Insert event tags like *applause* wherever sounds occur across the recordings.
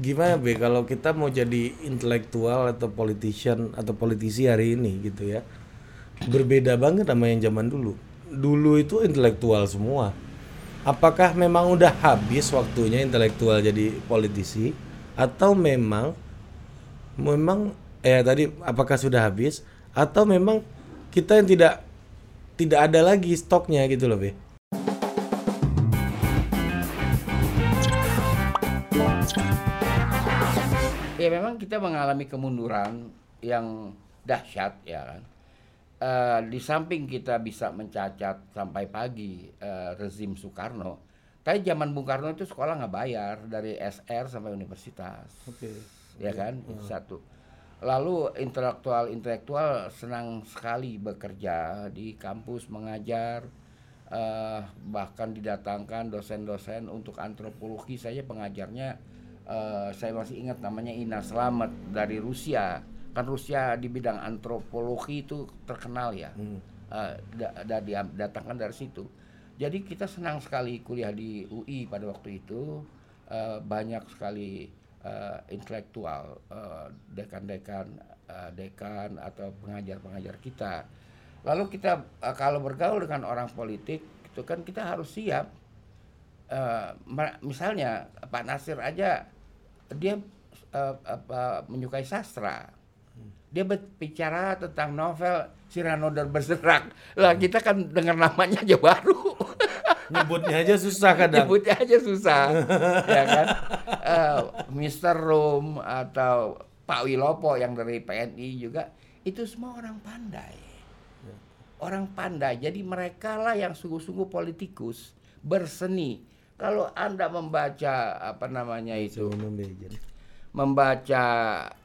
gimana be kalau kita mau jadi intelektual atau politician atau politisi hari ini gitu ya berbeda banget sama yang zaman dulu. Dulu itu intelektual semua. Apakah memang udah habis waktunya intelektual jadi politisi? Atau memang memang eh tadi apakah sudah habis? Atau memang kita yang tidak tidak ada lagi stoknya gitu loh be memang kita mengalami kemunduran yang dahsyat ya kan. Eh, di samping kita bisa mencacat sampai pagi eh, rezim Soekarno, tapi zaman Bung Karno itu sekolah nggak bayar dari SR sampai universitas, oke. Ya kan? Itu satu. Lalu intelektual intelektual senang sekali bekerja di kampus mengajar, eh, bahkan didatangkan dosen-dosen untuk antropologi. Saja pengajarnya eh, saya masih ingat namanya Ina Slamet dari Rusia. Kan Rusia di bidang antropologi itu terkenal ya. Eh, da- da- dia- datangkan dari situ. Jadi kita senang sekali kuliah di UI pada waktu itu. Eh, banyak sekali eh, intelektual dekan-dekan eh, dekan atau pengajar-pengajar kita. Lalu kita eh, kalau bergaul dengan orang politik itu kan kita harus siap. Ma- misalnya Pak Nasir aja dia eh, apa, menyukai sastra. Dia berbicara tentang novel Cyrano dan Bergerak. Lah kita kan dengar namanya aja baru. *laughs* nyebutnya aja susah kadang Nyebutnya aja susah. *laughs* ya kan? Eh, Mr. Room atau Pak Wilopo yang dari PNI juga itu semua orang pandai. Orang pandai. Jadi mereka lah yang sungguh-sungguh politikus, berseni. Kalau Anda membaca apa namanya itu membaca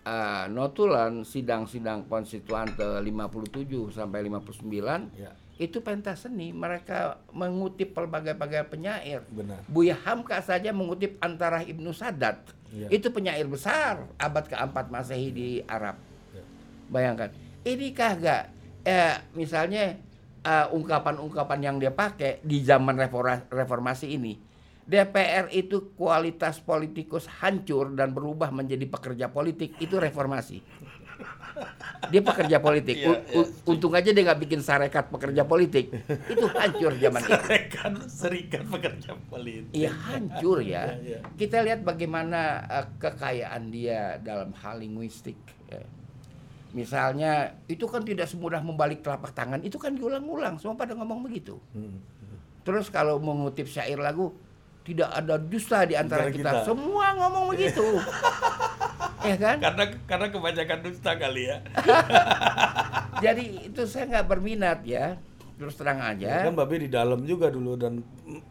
uh, notulen sidang-sidang konstituante 57 sampai 59 Ya. itu pentas seni mereka mengutip pelbagai-bagai penyair Benar. Buya Hamka saja mengutip antara Ibnu Sadat Ya. itu penyair besar abad keempat masehi di Arab Ya. bayangkan ini kagak eh, misalnya eh, ungkapan-ungkapan yang dia pakai di zaman reforma- reformasi ini DPR itu kualitas politikus hancur dan berubah menjadi pekerja politik itu reformasi. Dia pekerja politik. U- u- untung aja dia nggak bikin sarekat pekerja politik. Itu hancur zaman itu. Serikat serikat pekerja politik. Iya hancur ya. Iya, iya. Kita lihat bagaimana eh, kekayaan dia dalam hal linguistik. ya. Misalnya itu kan tidak semudah membalik telapak tangan. Itu kan diulang-ulang. Semua pada ngomong begitu. Hmm. Terus kalau mengutip syair lagu tidak ada dusta di antara kita. kita. Semua ngomong begitu. *laughs* ya kan? Karena karena kebanyakan dusta kali ya. *laughs* Jadi itu saya nggak berminat ya. Terus terang aja. Kan Babe di dalam juga dulu dan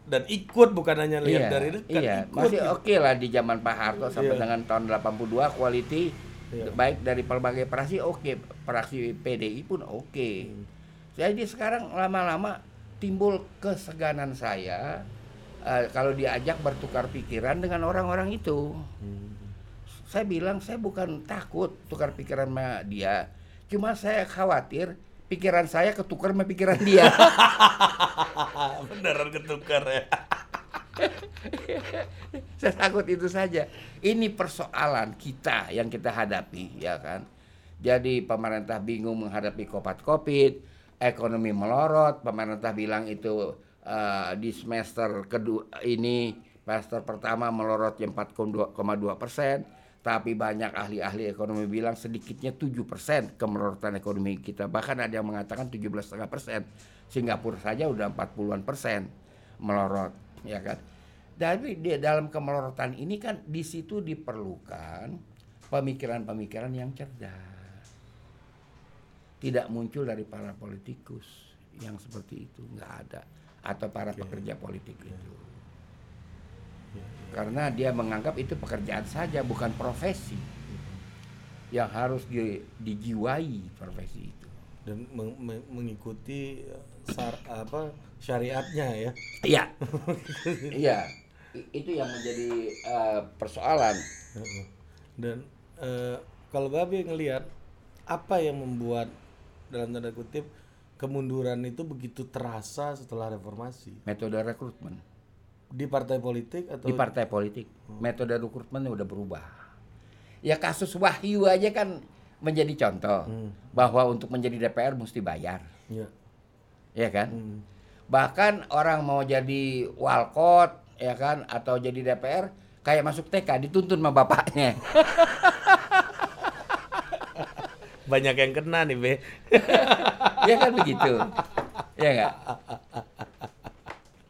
dan ikut bukan hanya lihat Iya, dari dekat. iya. ikut masih gitu. oke lah di zaman Pak Harto sampai Iya. dengan tahun 82 quality Iya. baik dari berbagai praksi oke, praksi PDI pun oke. Hmm. Jadi sekarang lama-lama timbul keseganan saya eh, kalau diajak bertukar pikiran dengan orang-orang itu. Hmm. Saya bilang saya bukan takut tukar pikiran sama dia, cuma saya khawatir pikiran saya ketukar sama pikiran dia. *laughs* Beneran ketukar ya. *laughs* saya takut itu saja. Ini persoalan kita yang kita hadapi, ya kan. Jadi pemerintah bingung menghadapi covid, ekonomi melorot. Pemerintah bilang itu eh, di semester kedua ini, semester pertama melorot 4,2 persen. Tapi banyak ahli-ahli ekonomi bilang sedikitnya 7 persen kemelorotan ekonomi kita. Bahkan ada yang mengatakan 17,5 persen. Singapura saja udah 40-an persen melorot, ya kan. Tapi di dalam kemelorotan ini kan di situ diperlukan pemikiran-pemikiran yang cerdas. Tidak muncul dari para politikus yang seperti itu, nggak ada. Atau para pekerja politik itu. Karena dia menganggap itu pekerjaan saja, bukan profesi. Yang harus di- dijiwai profesi itu. Dan meng- meng- mengikuti eh, sar, apa syariatnya ya. Iya. *laughs* Iya. Itu yang menjadi eh, persoalan. Dan eh, kalau Babe ngelihat apa yang membuat dalam tanda kutip kemunduran itu begitu terasa setelah reformasi Metode rekrutmen. Di partai politik atau di partai politik. Metode rekrutmennya udah berubah. Ya kasus Wahyu aja kan menjadi contoh bahwa untuk menjadi DPR mesti bayar, Ya. ya kan? Hmm. Bahkan orang mau jadi walkot, ya kan, atau jadi DPR kayak masuk TK dituntun sama bapaknya. *laughs* Banyak yang kena nih, Be. *laughs* *laughs* ya kan begitu, ya nggak?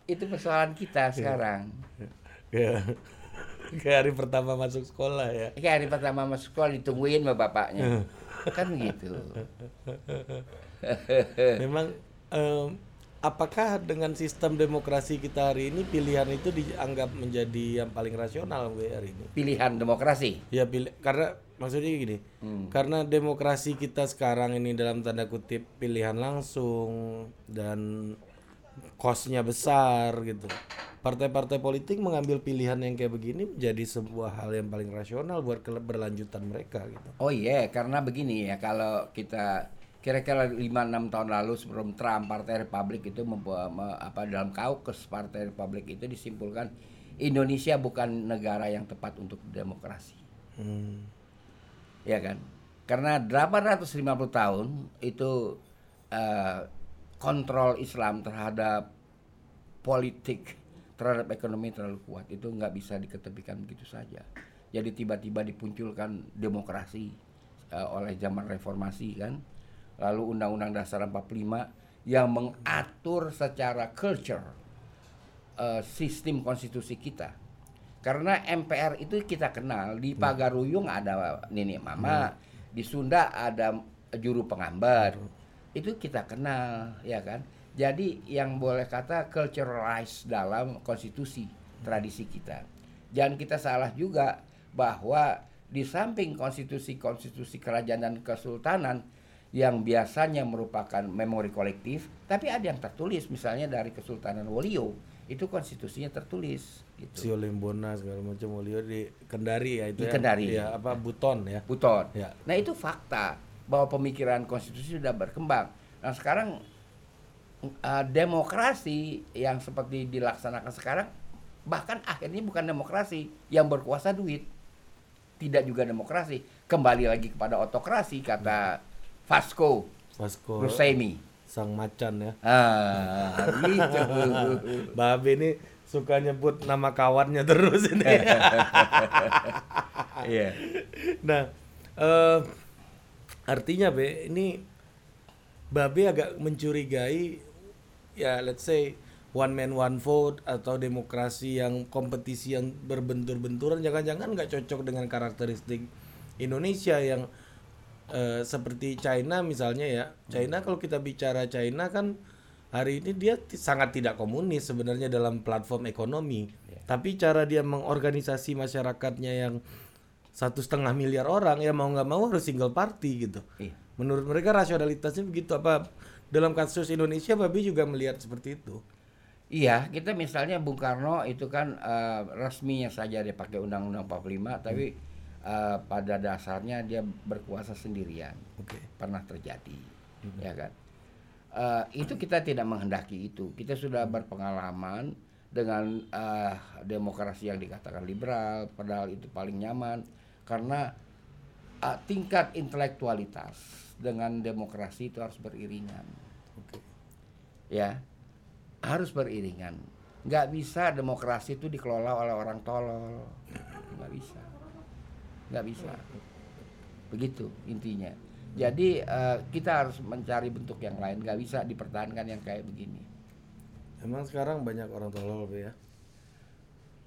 Itu persoalan kita sekarang. Ya. Kayak hari pertama masuk sekolah ya. Kayak hari pertama masuk sekolah ditungguin sama bapaknya. kan gitu. Memang em, apakah dengan sistem demokrasi kita hari ini pilihan itu dianggap menjadi yang paling rasional Be, hari ini? Pilihan demokrasi. Ya pilih karena maksudnya gini. Hmm. Karena demokrasi kita sekarang ini dalam tanda kutip pilihan langsung dan kosnya besar gitu. Partai-partai politik mengambil pilihan yang kayak begini menjadi sebuah hal yang paling rasional buat keberlanjutan mereka gitu. Oh iya, karena begini ya, kalau kita kira-kira 5-6 tahun lalu sebelum Trump, Partai Republik itu membuat apa dalam kaukus Partai Republik itu disimpulkan Indonesia bukan negara yang tepat untuk demokrasi. Hmm. Ya kan? Karena 850 tahun itu eh, kontrol Islam terhadap politik, terhadap ekonomi terlalu kuat itu nggak bisa diketepikan begitu saja. Jadi tiba-tiba dipunculkan demokrasi eh, oleh zaman reformasi kan, lalu Undang-Undang Dasar 45 yang mengatur secara culture eh, sistem konstitusi kita. Karena MPR itu kita kenal di Pagaruyung ada nenek mama, di Sunda ada juru pengambar. Itu kita kenal, ya kan? Jadi yang boleh kata culturalize dalam konstitusi tradisi kita. Jangan kita salah juga bahwa di samping konstitusi-konstitusi kerajaan dan kesultanan yang biasanya merupakan memori kolektif, tapi ada yang tertulis misalnya dari Kesultanan Wolio itu konstitusinya tertulis gitu. Sio Lembona segala macam Wolio di Kendari ya itu Di ya. Kendari. Ya, apa Buton ya. Buton. Ya. Nah itu fakta bahwa pemikiran konstitusi sudah berkembang. Nah sekarang uh, demokrasi yang seperti dilaksanakan sekarang bahkan akhirnya bukan demokrasi yang berkuasa duit tidak juga demokrasi kembali lagi kepada otokrasi kata Vasco Vasco Rusemi sang macan ya. ah gitu *laughs* Babe ini suka nyebut nama kawannya terus ini. *laughs* iya nah, eh, artinya be ini Babe agak mencurigai ya let's say one man one vote atau demokrasi yang kompetisi yang berbentur-benturan jangan-jangan nggak cocok dengan karakteristik Indonesia yang eh, seperti China misalnya ya. China kalau kita bicara China kan hari ini dia sangat tidak komunis sebenarnya dalam platform ekonomi. Tapi cara dia mengorganisasi masyarakatnya yang satu setengah miliar orang ya mau nggak mau harus single party gitu. Iya. menurut mereka rasionalitasnya begitu. Apa dalam kasus Indonesia Babi juga melihat seperti itu? Iya, kita misalnya Bung Karno itu kan eh, resminya saja dia pakai Undang-Undang 45, tapi eh, pada dasarnya dia berkuasa sendirian. oke. Pernah terjadi, ya kan? Eh, itu kita tidak menghendaki itu. Kita sudah berpengalaman dengan eh, demokrasi yang dikatakan liberal, padahal itu paling nyaman. Karena eh, tingkat intelektualitas dengan demokrasi itu harus beriringan. Oke. Ya harus beriringan. Nggak bisa demokrasi itu dikelola oleh orang tolol. Nggak bisa nggak bisa. Begitu intinya. Jadi eh, kita harus mencari bentuk yang lain. Nggak bisa dipertahankan yang kayak begini. Emang sekarang banyak orang tolol ya?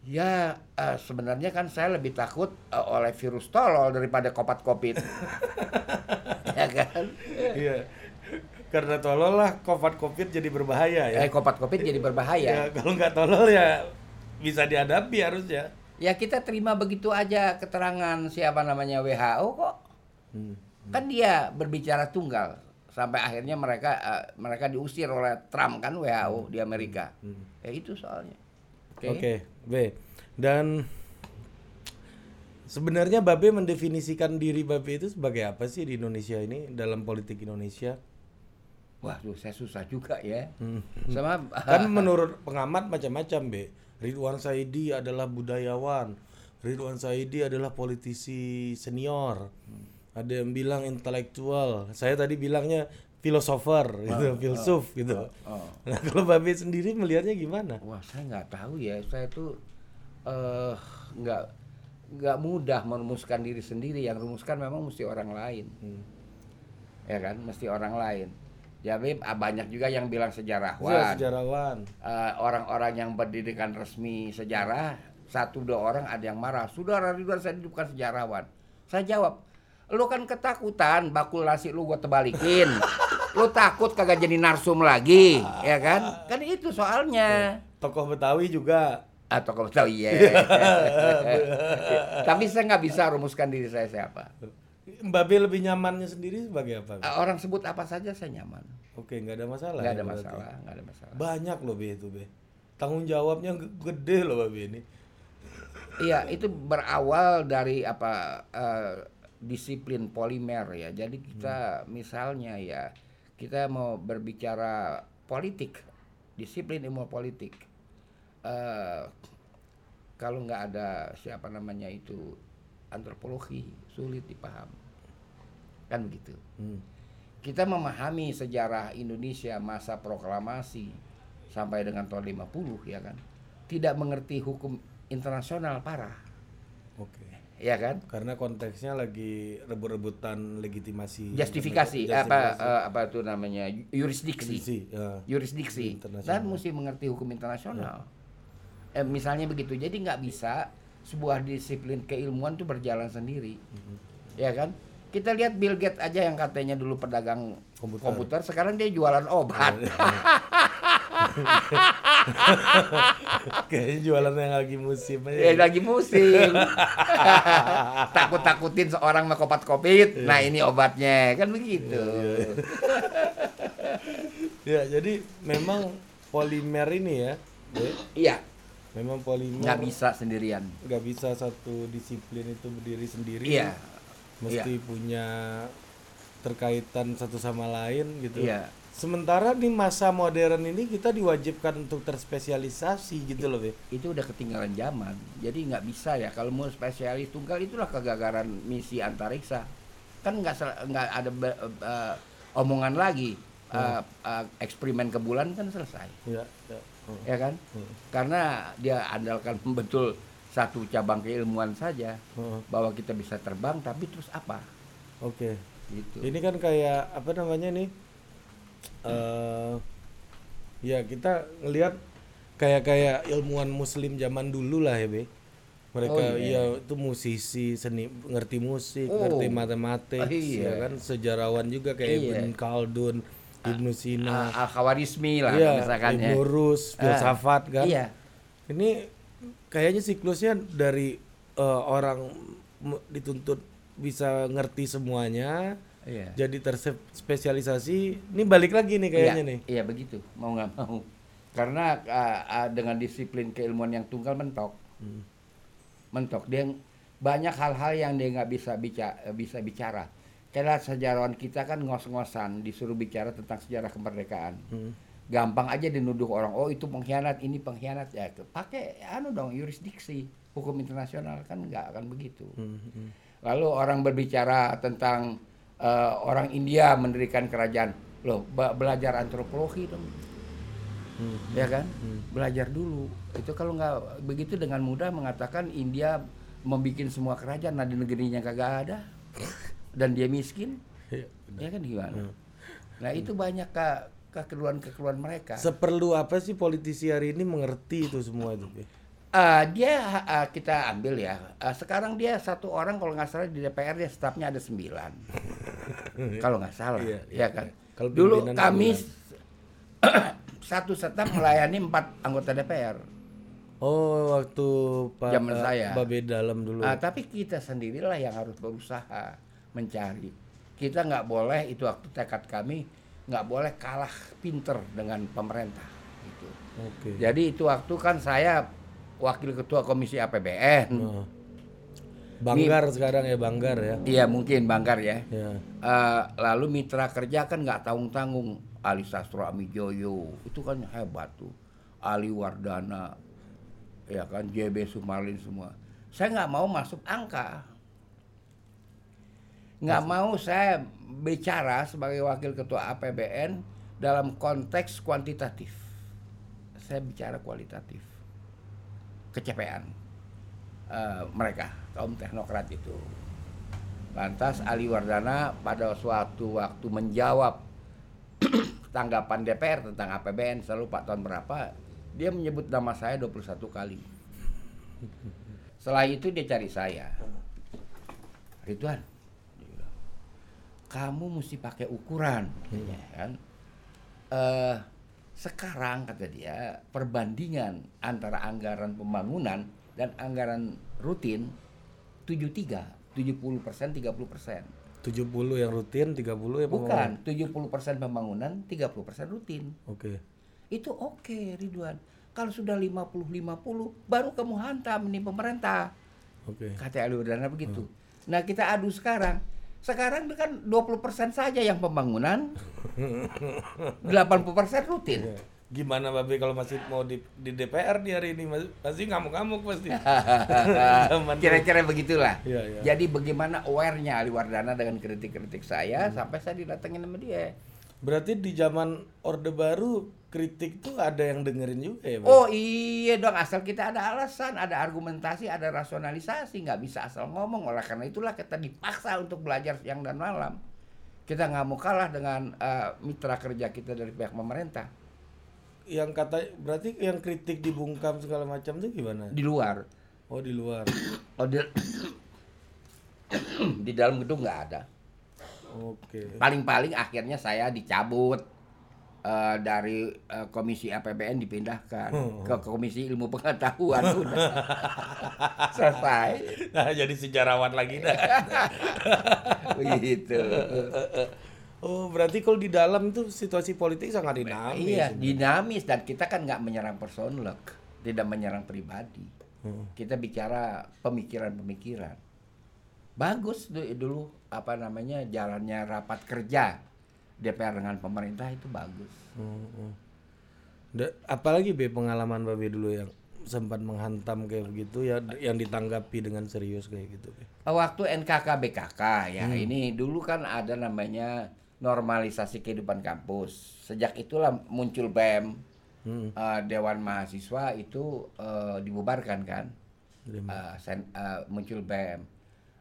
Ya eh, sebenarnya kan saya lebih takut eh, oleh virus tolol daripada kopat kopit. *laughs* Ya kan? Iya. Karena tolol lah covid covid jadi berbahaya ya. Eh kopat kopit jadi berbahaya. Ya kalau nggak tolol ya bisa dihadapi harusnya ya kita terima begitu aja keterangan siapa namanya WHO kok Hmm. kan dia berbicara tunggal sampai akhirnya mereka eh, mereka diusir oleh Trump kan WHO di Amerika ya itu soalnya oke Oke, B. Dan sebenarnya Babe mendefinisikan diri Babe itu sebagai apa sih di Indonesia ini dalam politik Indonesia? waduh saya susah juga ya Hmm. sama Kan menurut pengamat macam-macam, B. Ridwan Saidi adalah budayawan. Ridwan Saidi adalah politisi senior. Ada yang bilang intelektual. Saya tadi bilangnya filosofer, gitu, filsuf gitu. oh. Nah, kalau Babe sendiri melihatnya gimana? Wah, saya nggak tahu ya. Saya tuh eh nggak nggak mudah merumuskan diri sendiri. Yang rumuskan memang mesti orang lain, Hmm. ya kan? Mesti orang lain. Jadi ah, banyak juga yang bilang Ya, sejarawan. sejarawan. Eh, orang-orang yang berdidikan resmi sejarah satu dua orang ada yang marah. Saudara Ridwan saya bukan sejarawan. Saya jawab, lu kan ketakutan bakul nasi lu gua tebalikin. *laughs* lu takut kagak jadi narsum lagi, ya kan? Kan itu soalnya. Tokoh Betawi juga. atau kalau tahu iya *laughs* *laughs* tapi saya nggak bisa rumuskan diri saya siapa Babe lebih nyamannya sendiri sebagai apa? Eh, orang sebut apa saja saya nyaman Oke, nggak ada masalah. nggak ya ada berarti. masalah nggak ada masalah Banyak loh Be itu Be. Tanggung jawabnya ge- gede loh Babe ini. iya itu berawal dari apa eh, disiplin polimer ya jadi kita misalnya ya kita mau berbicara politik disiplin ilmu politik eh kalau nggak ada siapa namanya itu antropologi sulit dipaham. Kan begitu? Hmm. kita memahami sejarah Indonesia masa proklamasi sampai dengan tahun 50 ya kan? Tidak mengerti hukum internasional parah. Oke. ya kan? Karena konteksnya lagi rebut-rebutan legitimasi. justifikasi apa eh, apa itu namanya? Yurisdiksi. Ya. yurisdiksi. Internasional. dan mesti mengerti hukum internasional. Eh, misalnya begitu. Jadi nggak bisa sebuah disiplin keilmuan itu berjalan sendiri. Mhm. ya kan? Kita lihat Bill Gates aja yang katanya dulu pedagang Komputer. komputer, sekarang dia jualan obat. *laughs* Kayaknya jualan yang lagi musim aja. ya. lagi musim. *laughs* Takut takutin seorang sama kopat covid. Iya. nah ini obatnya. Kan begitu. *laughs* Ya, jadi memang polimer ini ya, iya memang polimer nggak bisa sendirian nggak bisa satu disiplin itu berdiri sendiri. iya Mesti punya terkaitan satu sama lain gitu. Iya. Sementara di masa modern ini kita diwajibkan untuk terspesialisasi gitu loh, Be. itu udah ketinggalan zaman jadi nggak bisa ya kalau mau spesialis tunggal itulah kegagalan misi antariksa kan nggak nggak ada be- eh, omongan lagi Eh, eh, eksperimen ke bulan kan selesai Ya, ya. Hmm. ya kan Hmm. karena dia andalkan betul satu cabang keilmuan saja Hmm. bahwa kita bisa terbang tapi terus apa Oke. gitu Ini kan kayak apa namanya nih? eh ya kita ngelihat kayak kayak ilmuwan muslim zaman dulu lah ya, Be. Mereka Oh, iya. ya itu musisi, seni ngerti musik, Oh. ngerti matematik, Ah, iya. ya kan sejarawan juga kayak Iya. Ibn Khaldun, Ibnu Sina, al khawarizmi lah iya, misalkan ya Ibnu Rus, filsafat kan. iya Ini kayaknya siklusnya dari eh, orang dituntut bisa ngerti semuanya, iya jadi terspesialisasi. Ini balik lagi nih kayaknya iya, nih. Iya begitu, mau nggak mau. Karena ah, ah, dengan disiplin keilmuan yang tunggal mentok, Hmm. mentok dia banyak hal-hal yang dia nggak bisa bicara, bisa bicara. Karena sejarawan kita kan ngos-ngosan disuruh bicara tentang sejarah kemerdekaan. Hmm. Gampang aja dinuduh orang, oh itu pengkhianat, ini pengkhianat ya. Pakai anu dong yurisdiksi hukum internasional kan nggak akan begitu. Hmm, hmm. Lalu orang berbicara tentang eh, orang India mendirikan kerajaan. Loh, be- belajar antropologi dong. Hmm. Ya kan? Belajar dulu. Itu kalau nggak begitu dengan mudah mengatakan India membuat semua kerajaan, nah di negerinya kagak ada. Dan dia miskin. Iya, Ya kan gimana? Hmm. Nah, itu banyak ke kekeluhan-kekeluhan mereka. Seperlu apa sih politisi hari ini mengerti itu semua itu? Ah, dia ah, kita ambil ya. Ah, sekarang dia satu orang kalau nggak salah di DPR dia stafnya ada sembilan. *laughs* kalau nggak salah, Iya, ya iya. kan. Kalau Dulu kami *clears throat* satu staf melayani empat anggota DPR. Oh, waktu Pak Zaman saya. Babe dalam dulu. Ah, tapi kita sendirilah yang harus berusaha mencari. Kita nggak boleh itu waktu tekad kami nggak boleh kalah pinter dengan pemerintah. Gitu. Oke. Jadi itu waktu kan saya wakil ketua komisi APBN. Oh. Banggar sekarang ya Banggar ya. Iya mungkin Banggar ya. Ya. Eh, lalu mitra kerja kan nggak tanggung tanggung. Ali Sastro Amijoyo itu kan hebat tuh. Ali Wardana, ya kan JB Sumarlin semua. Saya nggak mau masuk angka. Nggak mau saya bicara sebagai wakil ketua APBN dalam konteks kuantitatif. Saya bicara kualitatif. Kecepean eh, mereka kaum teknokrat itu. Lantas Ali Wardana pada suatu waktu menjawab *clears throat* tanggapan DPR tentang APBN selalu Pak tahun berapa dia menyebut nama saya 21 kali. Setelah itu dia cari saya. Ridwan, kamu mesti pakai ukuran, katanya, kan? Eh, sekarang kata dia perbandingan antara anggaran pembangunan dan anggaran rutin 73, 70 persen, 30 persen. 70 yang rutin, 30 yang Bukan, 70 persen pembangunan, 30 persen rutin. Oke. Itu oke Ridwan. Kalau sudah 50-50 baru kamu hantam nih pemerintah. Oke. Kata Ali Wardana begitu. Nah kita adu sekarang. Sekarang kan 20% saja yang pembangunan. *laughs* 80% rutin. Ya. Gimana Babe kalau masih mau di, di DPR di hari ini masih, masih ngamuk-ngamuk pasti. *laughs* Kira-kira begitulah. Iya, iya. Jadi bagaimana aware-nya Ali Wardana dengan kritik-kritik saya sampai saya didatengin sama dia. Berarti di zaman Orde Baru kritik tuh ada yang dengerin juga ya, Bang? Oh iya dong asal kita ada alasan, ada argumentasi, ada rasionalisasi, nggak bisa asal ngomong. Oleh karena itulah kita dipaksa untuk belajar siang dan malam. Kita nggak mau kalah dengan eh, mitra kerja kita dari pihak pemerintah Yang kata berarti yang kritik dibungkam segala macam tuh gimana? di luar. Oh di luar. Oh, di, *coughs* di dalam gedung nggak ada. Oke. Paling-paling akhirnya saya dicabut eh, dari eh, komisi APBN dipindahkan ke komisi ilmu pengetahuan udah *laughs* selesai Nah, jadi sejarawan lagi dah. *laughs* begitu. Oh, berarti kalau di dalam tuh situasi politik sangat dinamis. Iya, dinamis dan kita kan nggak menyerang personal, tidak menyerang pribadi. Hmm. Kita bicara pemikiran-pemikiran. Bagus du- dulu apa namanya jalannya rapat kerja DPR dengan pemerintah itu bagus. Hmm, hmm. Da- apalagi be pengalaman Babe dulu yang sempat menghantam kayak begitu ya yang ditanggapi dengan serius kayak gitu. Waktu NKK BKK ya ini dulu kan ada namanya normalisasi kehidupan kampus. Sejak itulah muncul BEM Hmm. eh, Dewan Mahasiswa itu eh, dibubarkan kan. Eh, sen- eh, muncul BEM.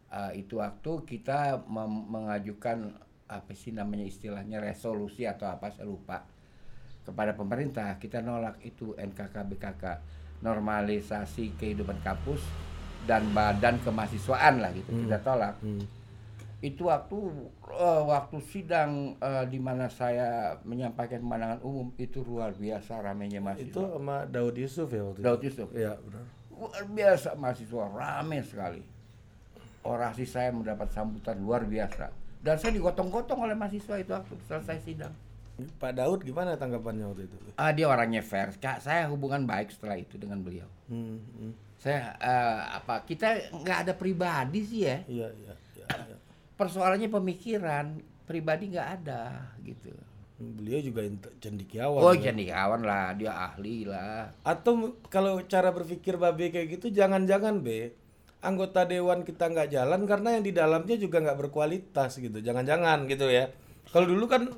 Eh, itu waktu kita mengajukan apa sih namanya istilahnya resolusi atau apa saya lupa. Kepada pemerintah kita nolak itu NKK BKK normalisasi kehidupan kampus dan badan kemahasiswaan lah gitu kita tolak. Hmm. itu waktu eh, waktu sidang eh, di mana saya menyampaikan pandangan umum itu luar biasa ramenya Itu mahasiswa sama Daud Yusuf ya waktu Daud itu. Yusuf. Iya, benar. luar biasa mahasiswa rame sekali orasi saya mendapat sambutan luar biasa dan saya digotong-gotong oleh mahasiswa itu waktu selesai sidang Pak Daud gimana tanggapannya waktu itu? Ah dia orangnya fair kak saya hubungan baik setelah itu dengan beliau Hmm, hmm. saya eh, apa kita nggak ada pribadi sih ya Iya, iya, iya. iya. persoalannya pemikiran pribadi nggak ada gitu Beliau juga cendekiawan. oh ya. kawan lah dia ahli lah Atau kalau cara berpikir Babe kayak gitu jangan-jangan be anggota dewan kita nggak jalan karena yang di dalamnya juga nggak berkualitas gitu. Jangan-jangan gitu ya. Kalau dulu kan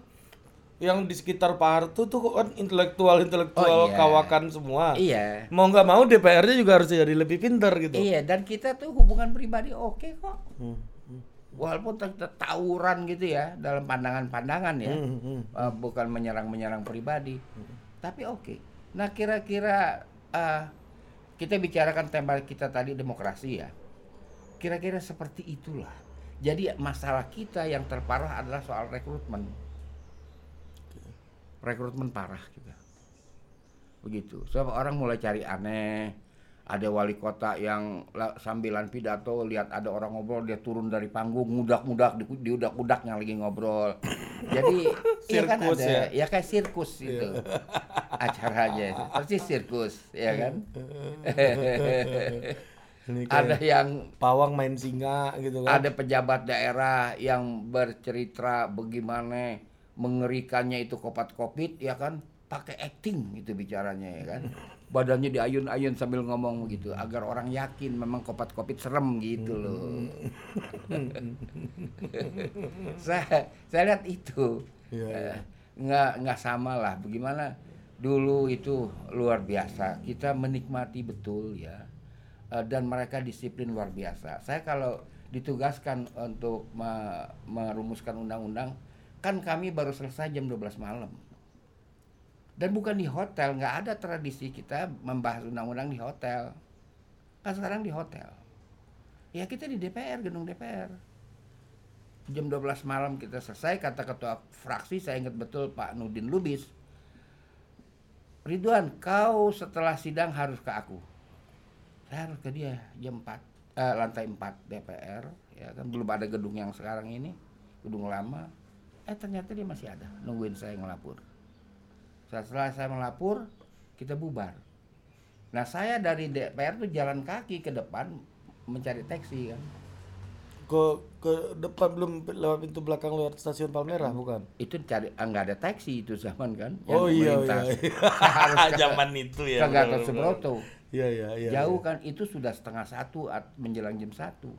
yang di sekitar Pak Harto tuh kan intelektual-intelektual Oh, iya. kawakan semua. iya Mau nggak mau DPR-nya juga harus jadi lebih pintar gitu. iya dan kita tuh hubungan pribadi oke kok Hmm, hmm, walaupun tetap tawuran gitu ya dalam pandangan-pandangan ya hmm, hmm. Eh, bukan menyerang-menyerang pribadi tapi oke nah kira-kira eh, kita bicarakan tema kita tadi demokrasi ya. Kira-kira seperti itulah. Jadi masalah kita yang terparah adalah soal rekrutmen. Rekrutmen parah juga begitu. So orang mulai cari aneh. Ada wali kota yang la- sambilan pidato lihat ada orang ngobrol dia turun dari panggung mudak-mudak di, di udak-udaknya lagi ngobrol. Jadi *laughs* iya kan ada. ya? ya kayak sirkus itu acaranya persis sirkus ya kan? *laughs* Ini kayak ada yang pawang main singa gitu kan. ada pejabat daerah yang bercerita bagaimana mengerikannya itu kopat kopit ya kan? Pakai acting itu bicaranya ya kan? Badannya diayun-ayun sambil ngomong gitu agar orang yakin memang kopat-kopit serem gitu loh. *laughs* saya saya lihat itu. Iya, iya. Eh, nggak nggak sama lah. Bagaimana dulu itu luar biasa. Kita menikmati betul ya. Eh, dan mereka disiplin luar biasa. Saya kalau ditugaskan untuk me- merumuskan undang-undang kan kami baru selesai jam 12 malam. Dan bukan di hotel nggak ada tradisi kita membahas undang-undang di hotel. Kan sekarang di hotel. Ya kita di DPR gedung DPR jam 12 malam kita selesai kata ketua fraksi saya ingat betul Pak Nudin Lubis Ridwan kau setelah sidang harus ke aku. Saya harus ke dia jam 4 eh, lantai 4 DPR ya kan? Belum ada gedung yang sekarang ini gedung lama. Eh ternyata dia masih ada nungguin saya ngelapor. Setelah saya melapor kita bubar. Nah saya dari DPR tuh jalan kaki ke depan mencari taksi kan Ke ke depan belum lewat pintu belakang lewat stasiun Palmerah bukan? itu cari ah, nggak ada taksi itu zaman kan Oh iya iya. *laughs* Harus iya. ke- Zaman itu ya. ke Gatot benar-benar. Subroto Iya iya iya. jauh kan itu sudah setengah satu at- menjelang jam satu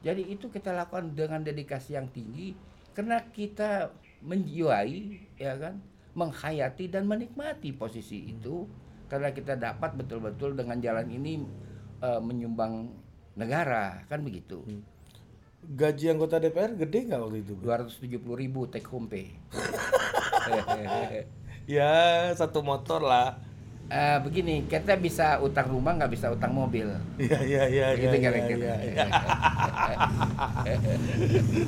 jadi itu kita lakukan dengan dedikasi yang tinggi karena kita menjiwai ya kan menghayati dan menikmati posisi itu karena kita dapat betul-betul dengan jalan ini eh, menyumbang negara kan begitu Gaji anggota DPR gede nggak waktu itu? Bro? 270 ribu take home pay *laughs* Ya satu motor lah. Eh, begini kita bisa utang rumah nggak bisa utang mobil Iya iya iya. gitu iya, kira-kira iya, iya.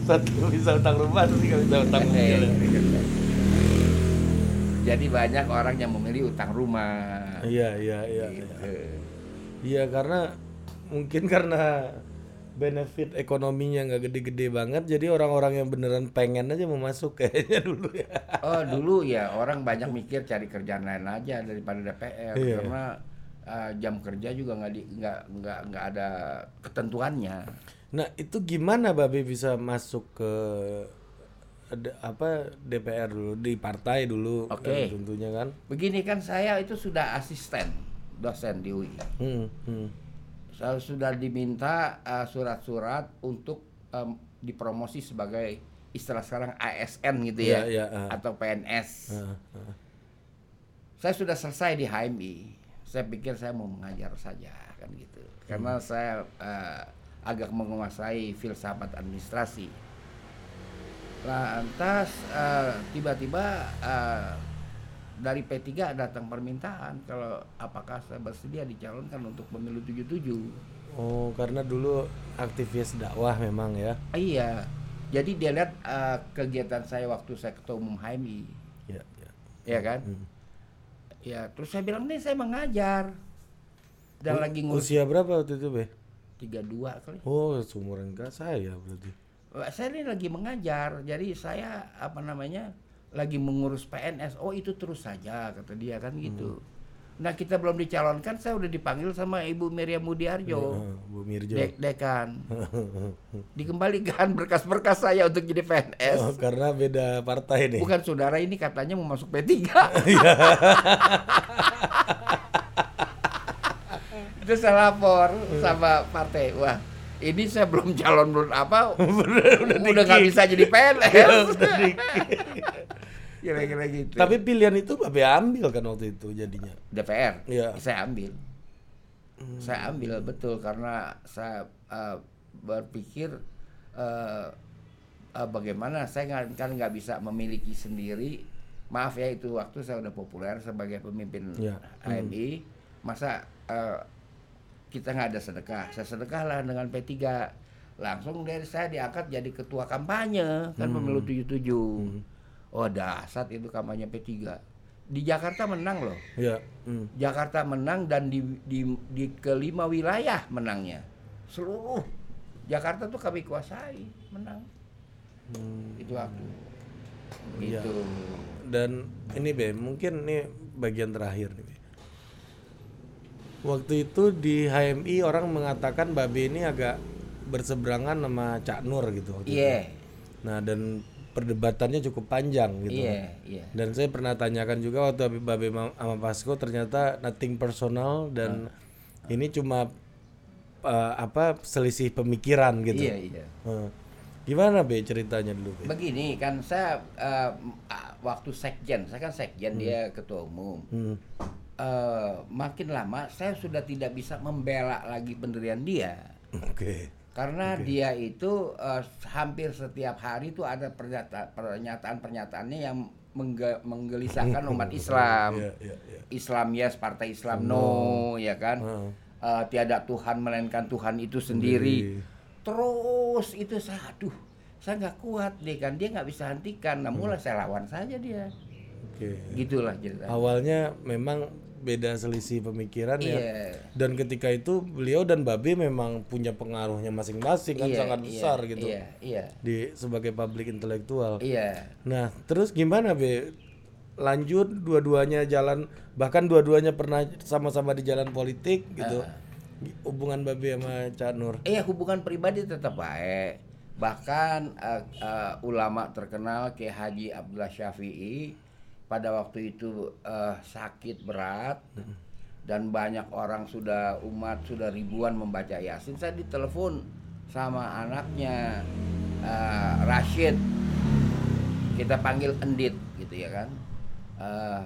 *laughs* Satu bisa utang rumah, satu nggak bisa utang mobil. Jadi banyak orang yang memilih utang rumah. Iya iya iya. iya. Gitu. Iya karena mungkin karena benefit ekonominya nggak gede-gede banget, jadi orang-orang yang beneran pengen aja mau masuk kayaknya *laughs* dulu ya. Oh dulu ya orang banyak mikir cari kerjaan lain aja daripada DPR Iya. karena uh, jam kerja juga nggak nggak nggak nggak ada ketentuannya. Nah itu gimana Babe bisa masuk ke ada- apa DPR dulu di partai dulu Oke. eh, tentunya kan. Begini kan saya itu sudah asisten dosen di UI. Hmm, hmm. Saya sudah diminta uh, surat-surat untuk um, dipromosi sebagai istilah sekarang ASN gitu ya, Iya, iya, ah. atau PNS. Ah, ah. saya sudah selesai di HMI. Saya pikir saya mau mengajar saja kan gitu. Karena saya eh, agak menguasai filsafat administrasi. Lantas eh, tiba-tiba eh, dari P3 datang permintaan kalau apakah saya bersedia dicalonkan untuk pemilu 77. Oh karena dulu aktivis dakwah memang ya. Iya. Jadi dia lihat eh, kegiatan saya waktu saya ketua umum HMI, Ya, ya. ya kan? Hmm. Ya, terus saya bilang nih saya mengajar dan U- lagi ngurus Usia berapa waktu itu Be? 32 kali. Oh seumuran enggak saya berarti. Saya ini lagi mengajar, jadi saya apa namanya lagi mengurus PNS. Oh itu terus saja kata dia kan gitu. Nah kita belum dicalonkan, saya udah dipanggil sama Ibu Miriam Mudiarjo, Ah, Bu Mirjo. dek dekan. *laughs* Dikembalikan berkas-berkas saya untuk jadi PNS. Oh, karena beda partai nih. Bukan saudara ini katanya mau masuk P3. *laughs* Itu saya lapor sama partai. Wah, ini saya belum calon belum apa, *laughs* udah nggak bisa jadi PNS. Kira-kira gitu. Tapi pilihan itu Babe ambil kan waktu itu jadinya. DPR, Iya. saya ambil. Saya ambil betul karena saya eh, berpikir eh, eh, bagaimana saya kan nggak bisa memiliki sendiri. Maaf ya itu waktu saya udah populer sebagai pemimpin Iya. HMI. Masa eh, kita nggak ada sedekah? Saya sedekah lah dengan P3. Langsung dari saya diangkat jadi ketua kampanye kan pemilu 77. Oh dahsyat itu kampanye P3. Di Jakarta menang loh. Ya. Hmm. Jakarta menang dan di, di, di kelima wilayah menangnya. Seluruh Jakarta tuh kami kuasai, menang. Hmm. Itu aku. Gitu. Dan ini Be, mungkin ini bagian terakhir nih. Be. Waktu itu di HMI orang mengatakan Babe ini agak berseberangan sama Cak Nur gitu. Iya. Nah dan perdebatannya cukup panjang gitu. Iya, iya. Dan saya pernah tanyakan juga waktu Habib Babe ma- sama Pasko ternyata nothing personal dan ini cuma uh, apa selisih pemikiran gitu. Iya, iya. Uh, Gimana be ceritanya dulu be? Begini kan saya ah, waktu sekjen, saya kan sekjen dia ketua umum. Hmm. Eh, makin lama saya sudah tidak bisa membela lagi pendirian dia Oke. Karena dia itu eh, hampir setiap hari itu ada pernyataan pernyataan-pernyataannya yang mengge- menggelisahkan *laughs* umat Islam. Iya, iya, iya. Islam yes, partai Islam no, ya kan. Heeh. Eh, tiada Tuhan melainkan Tuhan itu sendiri. Terus itu aduh, saya nggak kuat deh kan dia nggak bisa hentikan. Nah mulai saya lawan saja dia. Oke. Gitulah ceritanya. Awalnya memang beda selisih pemikiran ya. Iya. Dan ketika itu beliau dan Babe memang punya pengaruhnya masing-masing kan Iya, sangat iya, besar gitu. Iya, iya. Di sebagai publik intelektual. Iya. Nah, terus gimana Be? Lanjut dua-duanya jalan bahkan dua-duanya pernah sama-sama di jalan politik gitu. Ah. Hubungan Babe sama Cak Nur. Iya hubungan pribadi tetap baik. Bahkan eh, eh, ulama terkenal kayak Haji Abdullah Syafi'i pada waktu itu eh, sakit berat dan banyak orang sudah umat sudah ribuan membaca Yasin. Saya ditelepon sama anaknya eh, Rashid. Kita panggil Endit gitu ya kan. Eh,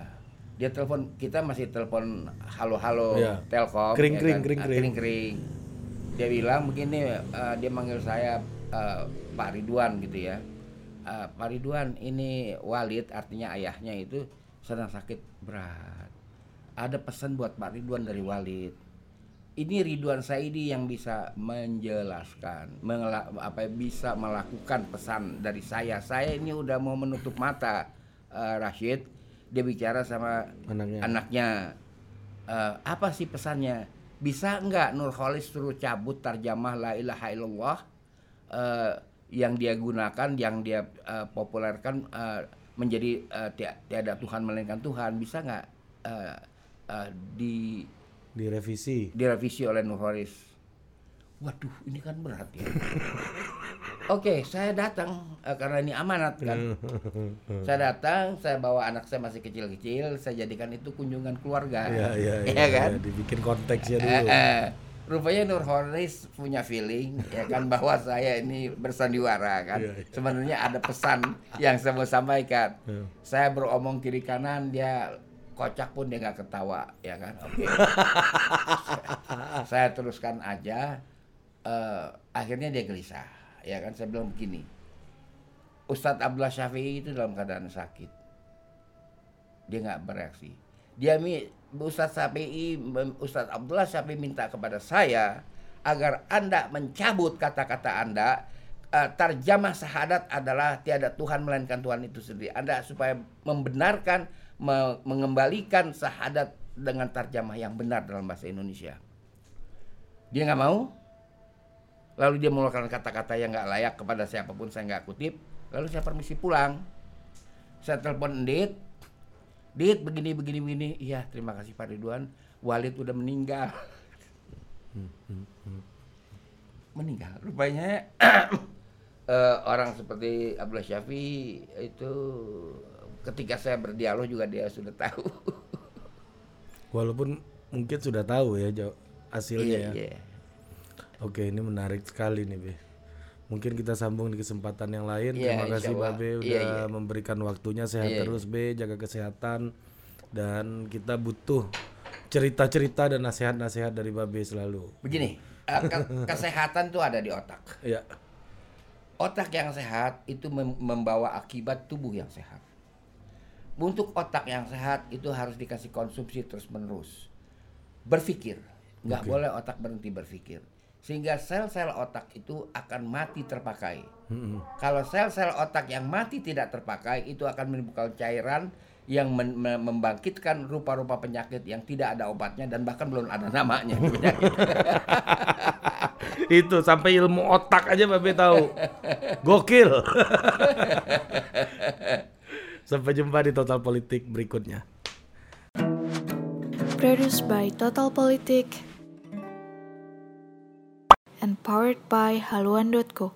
dia telepon kita masih telepon halo-halo Iya. Telkom Kring, ya kring, kan? kring, Ah, kring. kring kering. Dia bilang begini, eh, dia manggil saya eh, Pak Ridwan gitu ya. Eh, Pak Ridwan ini Walid artinya ayahnya itu sedang sakit berat. Ada pesan buat Pak Ridwan dari Walid. Ini Ridwan Saidi yang bisa menjelaskan, mengela- apa bisa melakukan pesan dari saya. Saya ini udah mau menutup mata eh, Rashid. Dia bicara sama Anaknya. anaknya Eh, apa sih pesannya bisa nggak Nurholis suruh cabut tarjamah la ilaha illallah eh, yang dia gunakan yang dia eh, populerkan eh, menjadi tia- tiada Tuhan melainkan Tuhan bisa nggak eh, eh, di Direvisi. direvisi oleh Nurholis waduh ini kan berat ya *laughs* Oke, saya datang eh, karena ini amanat kan. *laughs* saya datang, saya bawa anak saya masih kecil-kecil, saya jadikan itu kunjungan keluarga. Iya, iya, *laughs* Iya iya, kan? iya, dibikin konteksnya dulu. eh, rupanya Nurholis punya feeling ya kan bahwa saya ini bersandiwara kan. Iya, iya. Sebenarnya ada pesan yang saya mau sampaikan. Iya. Saya beromong kiri kanan dia kocak pun dia nggak ketawa ya kan. Oke. saya, saya teruskan aja. eh, akhirnya dia gelisah ya kan. Saya bilang begini. Ustadz Abdullah Syafi'i itu dalam keadaan sakit dia nggak bereaksi. Dia mi Ustadz Syafi'i, Ustadz Abdullah Syafi'i minta kepada saya agar anda mencabut kata-kata anda. Eh, tarjamah syahadat adalah tiada Tuhan melainkan Tuhan itu sendiri. Anda supaya membenarkan, me- mengembalikan syahadat dengan tarjamah yang benar dalam bahasa Indonesia. Dia nggak mau. Lalu dia mengeluarkan kata-kata yang nggak layak kepada siapa pun saya nggak kutip. Lalu saya permisi pulang. Saya telepon Dit, Dit begini begini begini. Iya, terima kasih Pak Ridwan. Walid udah meninggal. meninggal. Rupanya *clears throat* eh, orang seperti Abdullah Syafi'i itu ketika saya berdialog juga dia sudah tahu. *laughs* Walaupun mungkin sudah tahu ya hasilnya ya. iya. Oke, ini menarik sekali nih, Be. Mungkin kita sambung di kesempatan yang lain. Iya, Terima kasih. Babe, udah Iya, iya. memberikan waktunya. Sehat Iya, terus, Be. Jaga kesehatan. Dan kita butuh cerita-cerita dan nasihat-nasihat dari Babe selalu. Begini, eh, ke- *laughs* kesehatan tuh ada di otak. Ya, Otak yang sehat itu mem- membawa akibat tubuh yang sehat. Untuk otak yang sehat itu harus dikasih konsumsi terus-menerus. Berpikir, nggak boleh otak berhenti berpikir. Sehingga sel-sel otak itu akan mati terpakai. Kalau sel-sel otak yang mati tidak terpakai itu akan menimbulkan cairan yang men- me- membangkitkan rupa-rupa penyakit yang tidak ada obatnya dan bahkan belum ada namanya penyakit. *laughs* itu sampai ilmu otak aja Babe tahu. Gokil. *laughs* Sampai jumpa di Total Politik berikutnya. Produced by Total Politik and powered by haluan.co.